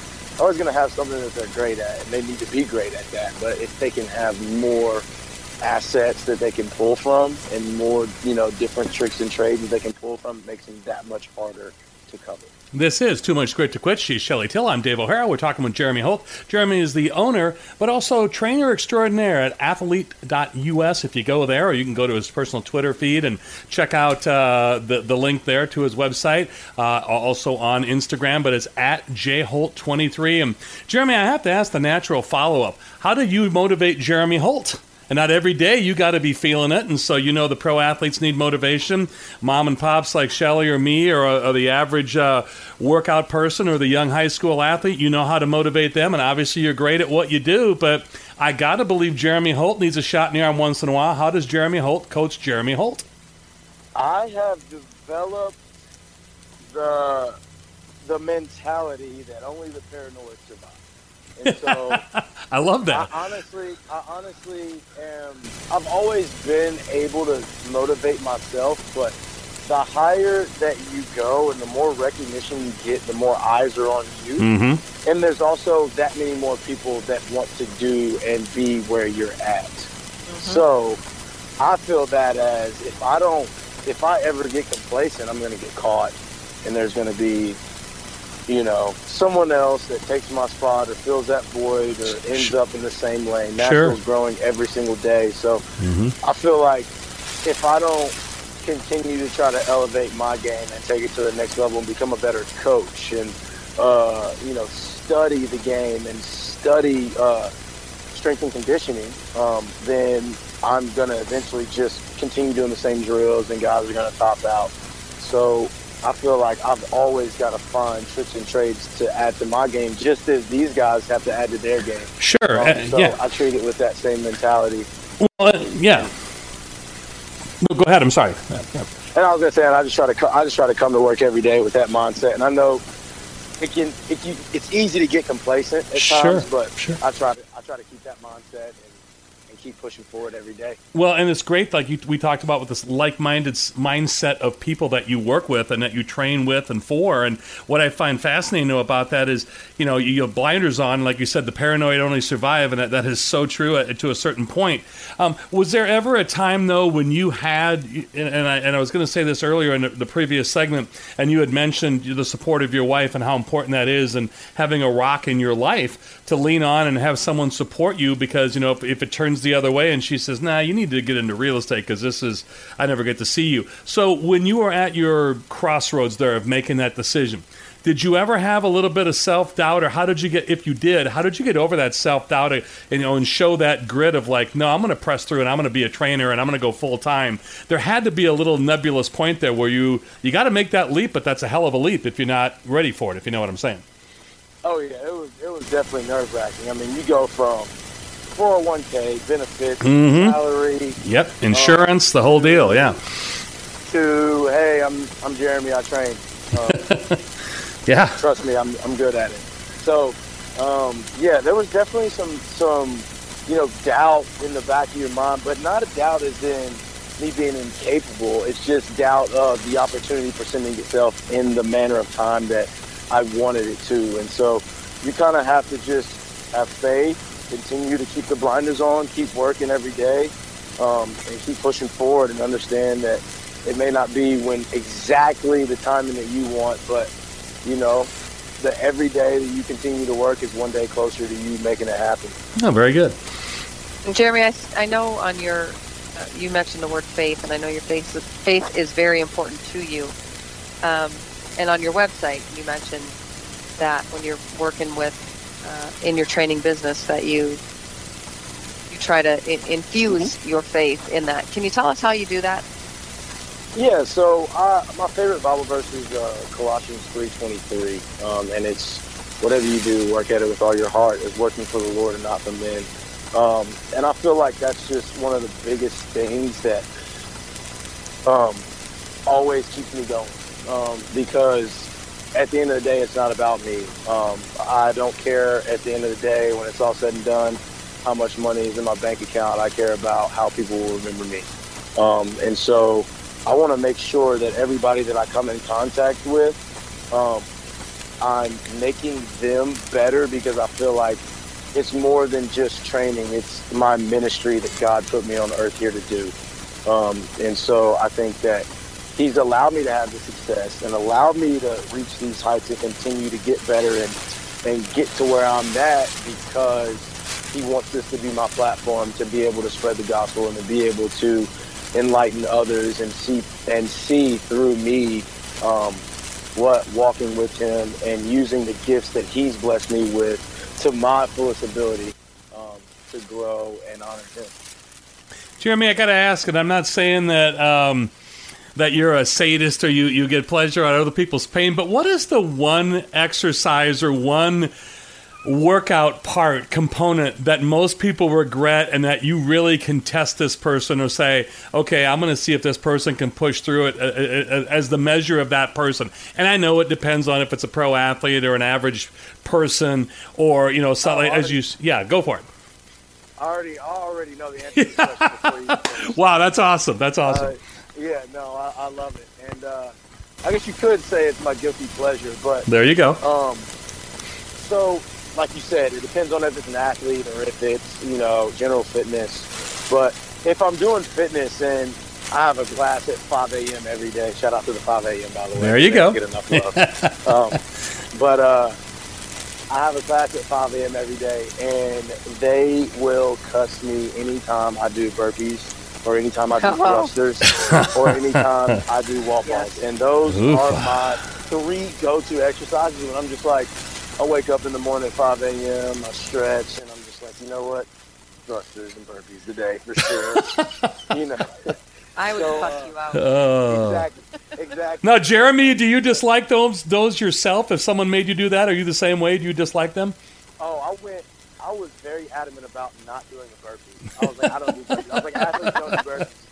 always going to have something that they're great at, and they need to be great at that. But if they can have more assets that they can pull from and more, you know, different tricks and trades that they can pull from, it makes them that much harder to cover. This is Too Much Grit to Quit. She's Shelly Till. I'm Dave O'Hara. We're talking with Jeremy Holt. Jeremy is the owner, but also trainer extraordinaire at athelite.us. If you go there, or you can go to his personal Twitter feed and check out uh, the, the link there to his website. Uh, also on Instagram, but it's at jholt23. And Jeremy, I have to ask the natural follow up How do you motivate Jeremy Holt? And not every day you got to be feeling it. And so, you know, the pro athletes need motivation. Mom and pops like Shelly or me or, or the average uh, workout person or the young high school athlete, you know how to motivate them. And obviously you're great at what you do. But I got to believe Jeremy Holt needs a shot in the arm once in a while. How does Jeremy Holt coach Jeremy Holt? I have developed the the mentality that only the paranoid survive. And so I love that. I honestly, I honestly am. I've always been able to motivate myself, but the higher that you go and the more recognition you get, the more eyes are on you. Mm-hmm. And there's also that many more people that want to do and be where you're at. Mm-hmm. So I feel that as if I don't, if I ever get complacent, I'm going to get caught, and there's going to be you know, someone else that takes my spot or fills that void or ends up in the same lane. Nashville's sure. growing every single day. So mm-hmm. I feel like if I don't continue to try to elevate my game and take it to the next level and become a better coach and, uh, you know, study the game and study uh, strength and conditioning, um, then I'm going to eventually just continue doing the same drills and guys are going to top out. So I feel like I've always got to find tricks and trades to add to my game, just as these guys have to add to their game. Sure. Um, so yeah. I treat it with that same mentality. Well, uh, yeah. Well, go ahead. I'm sorry. And I was gonna say, I just try to I just try to come to work every day with that mindset, and I know it can it can, it's easy to get complacent at sure. times, but sure. I try to I try to keep that mindset and keep pushing forward every day. Well, and it's great, like you, we talked about, with this like-minded mindset of people that you work with and that you train with and for. And what I find fascinating about that is, you know, you have blinders on, like you said, the paranoid only survive, and that, that is so true at, to a certain point. Um, was there ever a time though when you had, and I, and I was going to say this earlier in the, the previous segment, and you had mentioned the support of your wife and how important that is, and having a rock in your life to lean on and have someone support you because you know if, if it turns the other way and she says nah you need to get into real estate because this is i never get to see you. So when you were at your crossroads there of making that decision did you ever have a little bit of self-doubt or how did you get if you did how did you get over that self-doubt and, you know and show that grit of like no i'm going to press through and i'm going to be a trainer and i'm going to go full-time. There had to be a little nebulous point there where you you got to make that leap but that's a hell of a leap if you're not ready for it if you know what i'm saying. Oh yeah, it was it was definitely nerve wracking. I mean, you go from 401k benefits, mm-hmm. salary, yep, insurance, um, the whole deal, yeah. To hey, I'm I'm Jeremy, I train. Um, yeah, trust me, I'm I'm good at it. So, um, yeah, there was definitely some some you know doubt in the back of your mind, but not a doubt as in me being incapable. It's just doubt of the opportunity presenting itself in the manner of time that I wanted it to. And so you kind of have to just have faith, continue to keep the blinders on, keep working every day, um, and keep pushing forward and understand that it may not be when exactly the timing that you want, but you know, the every day that you continue to work is one day closer to you making it happen. Oh, very good. Jeremy, I, I know on your, uh, you mentioned the word faith, and I know your faith, faith is very important to you. Um, and on your website, you mentioned that when you're working with uh, in your training business, that you you try to in- infuse mm-hmm. your faith in that. Can you tell us how you do that? Yeah. So uh, my favorite Bible verse is uh, Colossians three twenty three, um, and it's whatever you do, work at it with all your heart, is working for the Lord and not for men. Um, and I feel like that's just one of the biggest things that um, always keeps me going um, because at the end of the day, it's not about me. Um, I don't care at the end of the day when it's all said and done how much money is in my bank account. I care about how people will remember me. Um, and so I want to make sure that everybody that I come in contact with, um, I'm making them better because I feel like it's more than just training. It's my ministry that God put me on earth here to do. Um, and so I think that he's allowed me to have the success and allowed me to reach these heights and continue to get better and and get to where I'm at because he wants this to be my platform to be able to spread the gospel and to be able to enlighten others and see and see through me um, what walking with him and using the gifts that he's blessed me with to my fullest ability um, to grow and honor him. Jeremy, I got to ask, and I'm not saying that. Um that you're a sadist or you, you get pleasure out of other people's pain. But what is the one exercise or one workout part component that most people regret and that you really can test this person or say, okay, I'm going to see if this person can push through it uh, uh, uh, as the measure of that person. And I know it depends on if it's a pro athlete or an average person or, you know, oh, as you, yeah, go for it. I already, I already know the answer to the question Wow, that's awesome. That's awesome. Uh, yeah, no, I, I love it, and uh, I guess you could say it's my guilty pleasure, but there you go. Um, so, like you said, it depends on if it's an athlete or if it's you know general fitness. But if I'm doing fitness and I have a class at 5 a.m. every day. Shout out to the 5 a.m. by the way. There you go. Get enough love. um, but uh, I have a class at 5 a.m. every day, and they will cuss me anytime I do burpees or anytime I do oh. thrusters, or anytime I do wall balls. Yes. And those Oof. are my three go-to exercises when I'm just like, I wake up in the morning at 5 a.m., I stretch, and I'm just like, you know what? Thrusters and burpees today for sure. you know. I would so, fuck uh, you out. Oh. Exactly. Exactly. Now, Jeremy, do you dislike those those yourself? If someone made you do that, are you the same way? Do you dislike them? Oh, I went I was very adamant about not doing a burpee. I was like, I don't do burpees. I was like, athletes don't do burpees.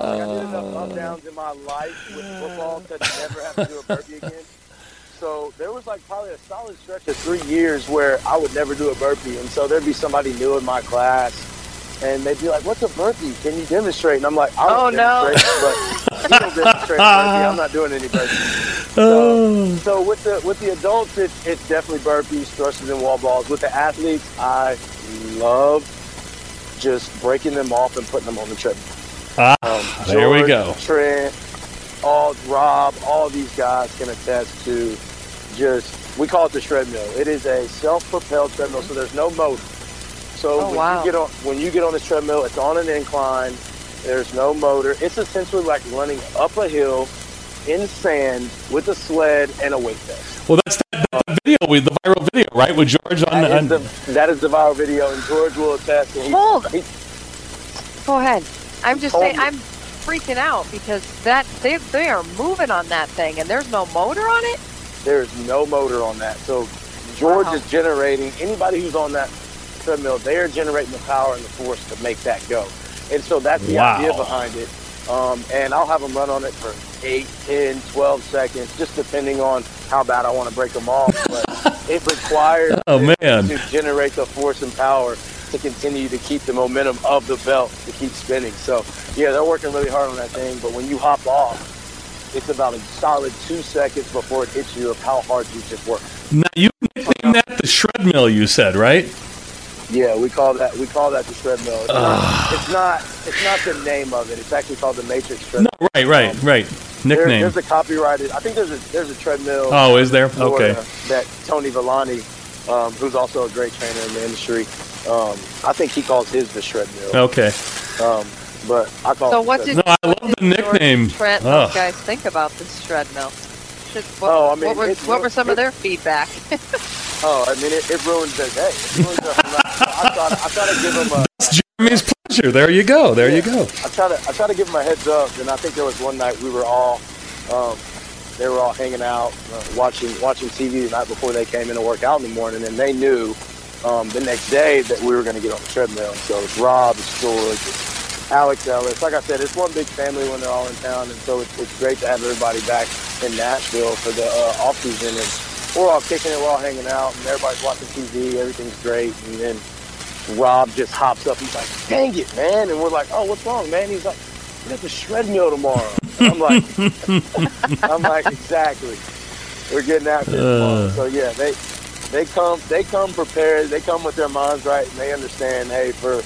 I, like, I did enough uh. up downs in my life with football to never have to do a burpee again. So there was like probably a solid stretch of three years where I would never do a burpee, and so there'd be somebody new in my class, and they'd be like, "What's a burpee? Can you demonstrate?" And I'm like, "I oh no, but you don't demonstrate burpee. I'm not doing any burpees." So, oh. so with the with the adults, it's it's definitely burpees, thrusters, and wall balls. With the athletes, I love just breaking them off and putting them on the treadmill. Ah, um, there George, we go. Trent, all Rob, all these guys can attest to just we call it the treadmill. It is a self-propelled treadmill, so there's no motor. So oh, when wow. you get on when you get on this treadmill, it's on an incline. There's no motor. It's essentially like running up a hill in sand with a sled and a weight vest. Well, that's that, that video, with the viral video, right? With George on, that on... the that is the viral video, and George will attest. He, Hold. He, Go ahead. I'm just saying. Me. I'm freaking out because that they they are moving on that thing, and there's no motor on it. There's no motor on that. So George wow. is generating anybody who's on that treadmill, they are generating the power and the force to make that go. And so that's the wow. idea behind it. Um, and I'll have them run on it for 8, 10, 12 seconds, just depending on how bad I want to break them off. But it requires oh, man. to generate the force and power to continue to keep the momentum of the belt to keep spinning. So, yeah, they're working really hard on that thing. But when you hop off, it's about a solid two seconds before it hits you of how hard you just worked. Now, you nicknamed that the shred mill, you said, right? Yeah, we call that we call that the shred mill. It's, not, it's not it's not the name of it. It's actually called the Matrix Shred. No, right, right, um, right. Nickname. There, there's a copyrighted. I think there's a there's a treadmill. Oh, is there? Okay. That Tony Villani, um, who's also a great trainer in the industry, um, I think he calls his the shred mill. Okay. Um, but I call. So what did? No, I love the nickname. Trent, those guys think about this shred mill. Should, what, oh, I mean, what were, what were some it, of their feedback? oh, I mean, it, it ruins their day. It ruins their I thought I thought to give them a. That's Jeremy's pleasure. There you go. There yeah, you go. I try to I try to give them a heads up, and I think there was one night we were all. Um, they were all hanging out, uh, watching watching TV the night before they came in to work out in the morning, and they knew um, the next day that we were going to get on the treadmill. So it's Rob, it's George, it's Alex Ellis. Like I said, it's one big family when they're all in town, and so it's, it's great to have everybody back in Nashville for the uh, off season. And we're all kicking it, we're all hanging out, and everybody's watching TV. Everything's great, and then Rob just hops up. He's like, "Dang it, man!" And we're like, "Oh, what's wrong, man?" He's like, "We got the shred mill tomorrow." I'm like, "I'm like, exactly. We're getting after it tomorrow." Uh. So yeah, they they come they come prepared. They come with their minds right, and they understand. Hey, for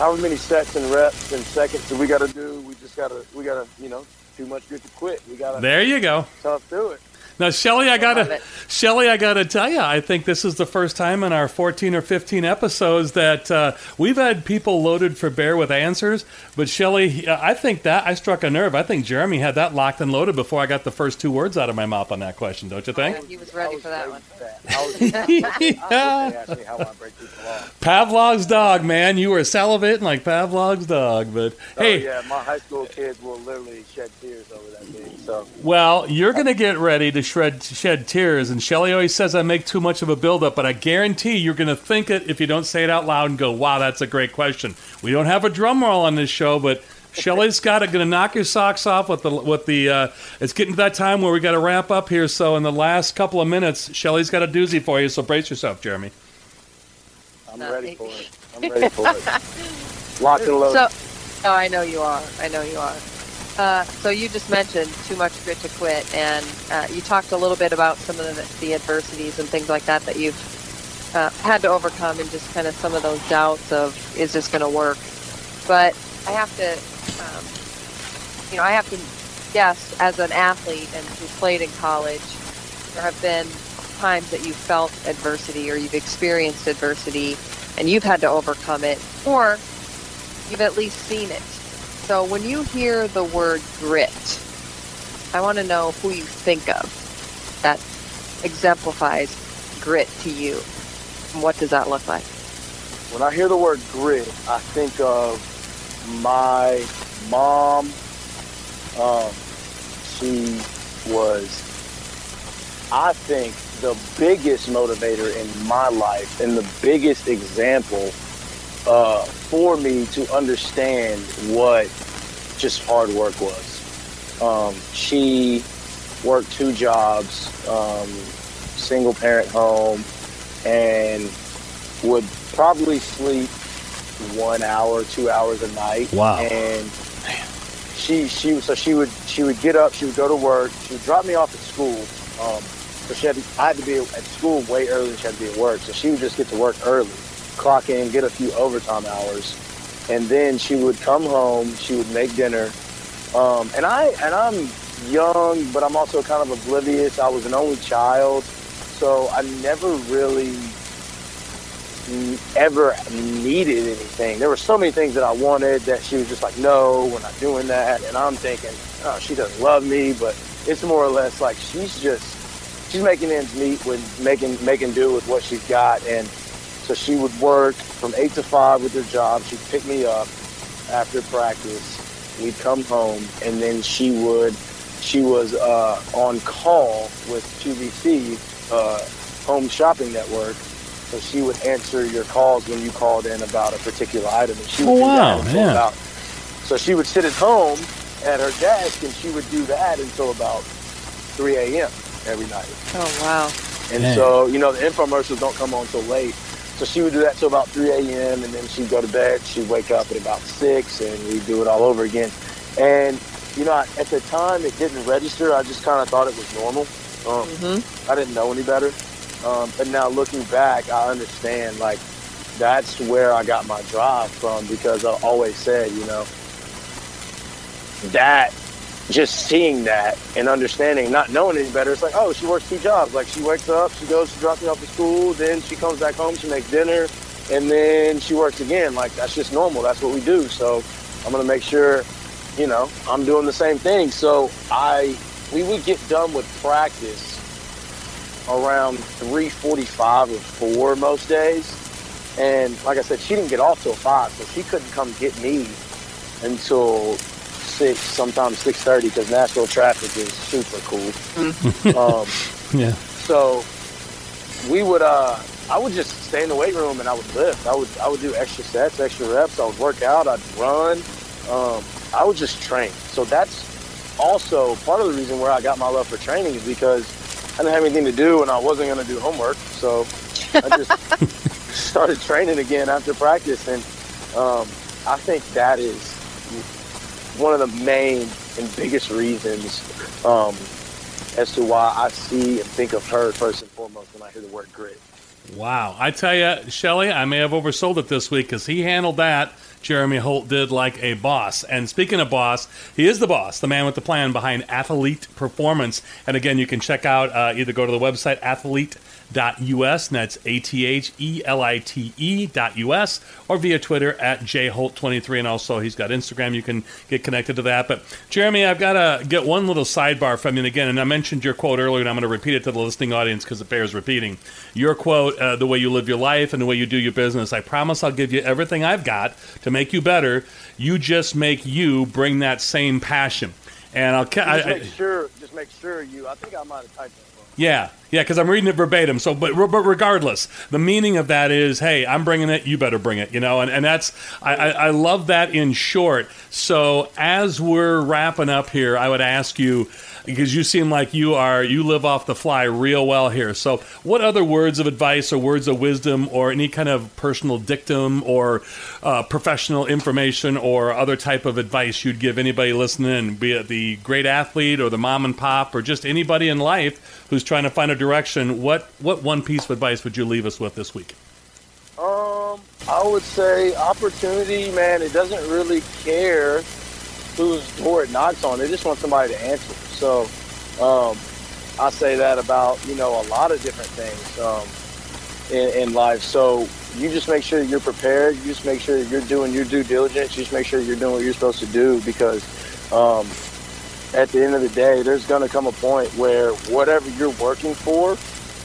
however many sets and reps and seconds that we got to do. We just got to, we got to, you know, too much good to quit. We got to. There you go. Tough do it. Now, Shelly, I gotta, Shelly, I gotta tell you, I think this is the first time in our 14 or 15 episodes that uh, we've had people loaded for bear with answers. But Shelly, I think that I struck a nerve. I think Jeremy had that locked and loaded before I got the first two words out of my mouth on that question. Don't you think? he was ready for that one. Pavlov's dog, man. You were salivating like Pavlov's dog. But oh, hey, yeah, my high school kids will literally shed tears over that thing. So well, you're gonna get ready to shred shed tears. And Shelly always says I make too much of a buildup, but I guarantee you're going to think it if you don't say it out loud and go, "Wow, that's a great question." We don't have a drum roll on this show, but Shelly's got it. Going to knock your socks off with the with the. Uh, it's getting to that time where we got to wrap up here. So in the last couple of minutes, Shelly's got a doozy for you. So brace yourself, Jeremy. I'm ready for it. I'm ready for it. Lock and load. So, oh, I know you are. I know you are. Uh, so you just mentioned too much grit to quit, and uh, you talked a little bit about some of the, the adversities and things like that that you've uh, had to overcome, and just kind of some of those doubts of is this going to work? But I have to, um, you know, I have to guess as an athlete and who played in college, there have been times that you've felt adversity or you've experienced adversity, and you've had to overcome it, or you've at least seen it so when you hear the word grit, I want to know who you think of that exemplifies grit to you. what does that look like? When I hear the word grit, I think of my mom. Um, she was, I think, the biggest motivator in my life and the biggest example uh, for me to understand what just hard work was. Um, she worked two jobs, um, single parent home, and would probably sleep one hour, two hours a night. Wow. And she she so she would she would get up, she would go to work, she would drop me off at school. Um, so she had to, I had to be at school way early than she had to be at work. So she would just get to work early, clock in, get a few overtime hours, and then she would come home. She would make dinner, um, and I and I'm young, but I'm also kind of oblivious. I was an only child, so I never really ever needed anything. There were so many things that I wanted that she was just like, no, we're not doing that. And I'm thinking, oh, she doesn't love me, but it's more or less like she's just she's making ends meet with making making do with what she's got. And so she would work from eight to five with her job. She'd pick me up after practice. We'd come home, and then she would she was uh, on call with QVC, uh, Home Shopping Network so she would answer your calls when you called in about a particular item. And she would oh, wow. that yeah. about. So she would sit at home at her desk and she would do that until about 3 a.m. every night. Oh, wow. And Man. so, you know, the infomercials don't come on until late. So she would do that till about 3 a.m. and then she'd go to bed. She'd wake up at about 6 and we'd do it all over again. And, you know, at the time it didn't register. I just kind of thought it was normal. Um, mm-hmm. I didn't know any better. Um, but now looking back, I understand like that's where I got my drive from because I always said, you know, that just seeing that and understanding, not knowing any better, it's like, oh, she works two jobs. Like she wakes up, she goes, she drops me off to school, then she comes back home, she makes dinner, and then she works again. Like that's just normal. That's what we do. So I'm gonna make sure, you know, I'm doing the same thing. So I, we would get done with practice around 3:45 or 4 most days. And like I said, she didn't get off till 5, so she couldn't come get me until 6, sometimes 6:30 because Nashville traffic is super cool. um, Yeah. so we would uh I would just stay in the weight room and I would lift. I would I would do extra sets, extra reps. I would work out. I'd run. Um, I would just train. So that's also part of the reason where I got my love for training is because I didn't have anything to do and I wasn't going to do homework. So I just started training again after practice, and um, I think that is one of the main and biggest reasons um, as to why I see and think of her first and foremost when I hear the word grit. Wow. I tell you, Shelly, I may have oversold it this week because he handled that. Jeremy Holt did like a boss. And speaking of boss, he is the boss, the man with the plan behind Athelite Performance. And again, you can check out uh, either go to the website athelite.us, and that's A T H E L I T E dot US, or via Twitter at jholt23. And also, he's got Instagram. You can get connected to that. But Jeremy, I've got to get one little sidebar from you again. And I mentioned your quote earlier, and I'm going to repeat it to the listening audience because it bears repeating. Your quote, uh, the way you live your life and the way you do your business. I promise I'll give you everything I've got to make you better. You just make you bring that same passion. And I'll Just make sure, just make sure you. I think I might have typed that. Yeah, yeah, because I'm reading it verbatim. So, but, but regardless, the meaning of that is, hey, I'm bringing it. You better bring it. You know, and, and that's I, I, I love that in short. So, as we're wrapping up here, I would ask you because you seem like you are you live off the fly real well here. So, what other words of advice or words of wisdom or any kind of personal dictum or uh, professional information or other type of advice you'd give anybody listening, be it the great athlete or the mom and pop or just anybody in life who's trying to find a direction? What what one piece of advice would you leave us with this week? Um, I would say opportunity, man. It doesn't really care whose door it knocks on. They just want somebody to answer. So, um, I say that about you know a lot of different things um, in, in life. So you just make sure you're prepared. You just make sure you're doing your due diligence. You just make sure you're doing what you're supposed to do because um, at the end of the day, there's going to come a point where whatever you're working for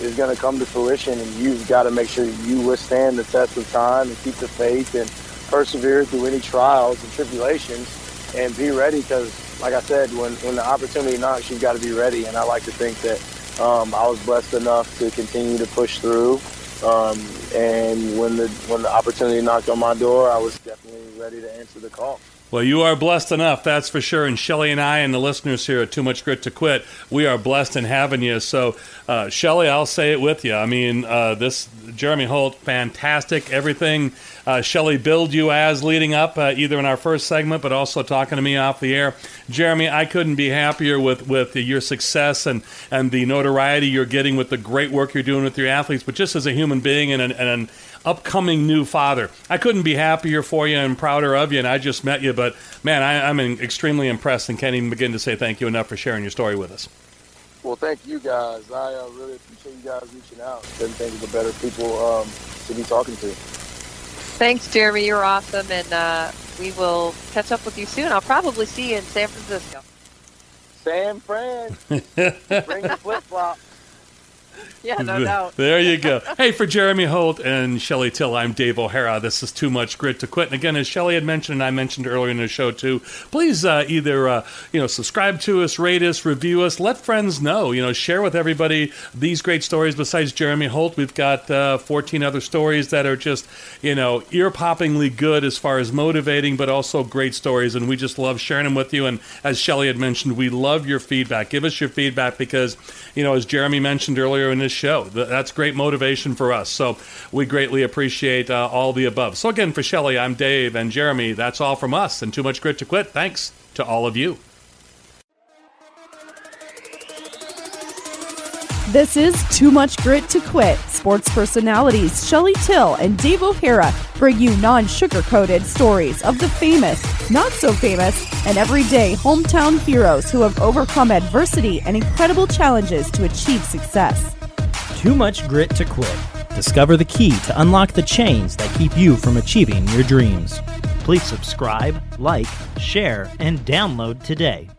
is going to come to fruition, and you've got to make sure you withstand the test of time and keep the faith and persevere through any trials and tribulations, and be ready. Because, like I said, when when the opportunity knocks, you've got to be ready. And I like to think that um, I was blessed enough to continue to push through. Um, and when the when the opportunity knocked on my door, I was definitely ready to answer the call. Well, you are blessed enough, that's for sure. And Shelly and I and the listeners here at Too Much Grit to Quit, we are blessed in having you. So, uh, Shelly, I'll say it with you. I mean, uh, this Jeremy Holt, fantastic. Everything uh, Shelly billed you as leading up, uh, either in our first segment, but also talking to me off the air. Jeremy, I couldn't be happier with, with your success and, and the notoriety you're getting with the great work you're doing with your athletes, but just as a human being and an, and an upcoming new father. I couldn't be happier for you and prouder of you, and I just met you, but man, I, am extremely impressed and can't even begin to say thank you enough for sharing your story with us. Well, thank you guys. I uh, really appreciate you guys reaching out. Couldn't think of the better people um, to be talking to. Thanks, Jeremy. You're awesome, and uh, we will catch up with you soon. I'll probably see you in San Francisco. San Fran. Bring the flip flop. Yeah, no doubt. There you go. hey, for Jeremy Holt and Shelly Till, I'm Dave O'Hara. This is Too Much Grit to Quit. And again, as Shelly had mentioned, and I mentioned earlier in the show too, please uh, either uh, you know subscribe to us, rate us, review us, let friends know. You know, share with everybody these great stories. Besides Jeremy Holt, we've got uh, 14 other stories that are just you know ear poppingly good as far as motivating, but also great stories. And we just love sharing them with you. And as Shelly had mentioned, we love your feedback. Give us your feedback because you know, as Jeremy mentioned earlier in this show, that's great motivation for us. So we greatly appreciate uh, all the above. So again, for Shelly, I'm Dave and Jeremy. That's all from us and Too Much Grit to Quit. Thanks to all of you. This is Too Much Grit to Quit. Sports personalities Shelly Till and Dave O'Hara bring you non sugar coated stories of the famous, not so famous, and everyday hometown heroes who have overcome adversity and incredible challenges to achieve success. Too Much Grit to Quit. Discover the key to unlock the chains that keep you from achieving your dreams. Please subscribe, like, share, and download today.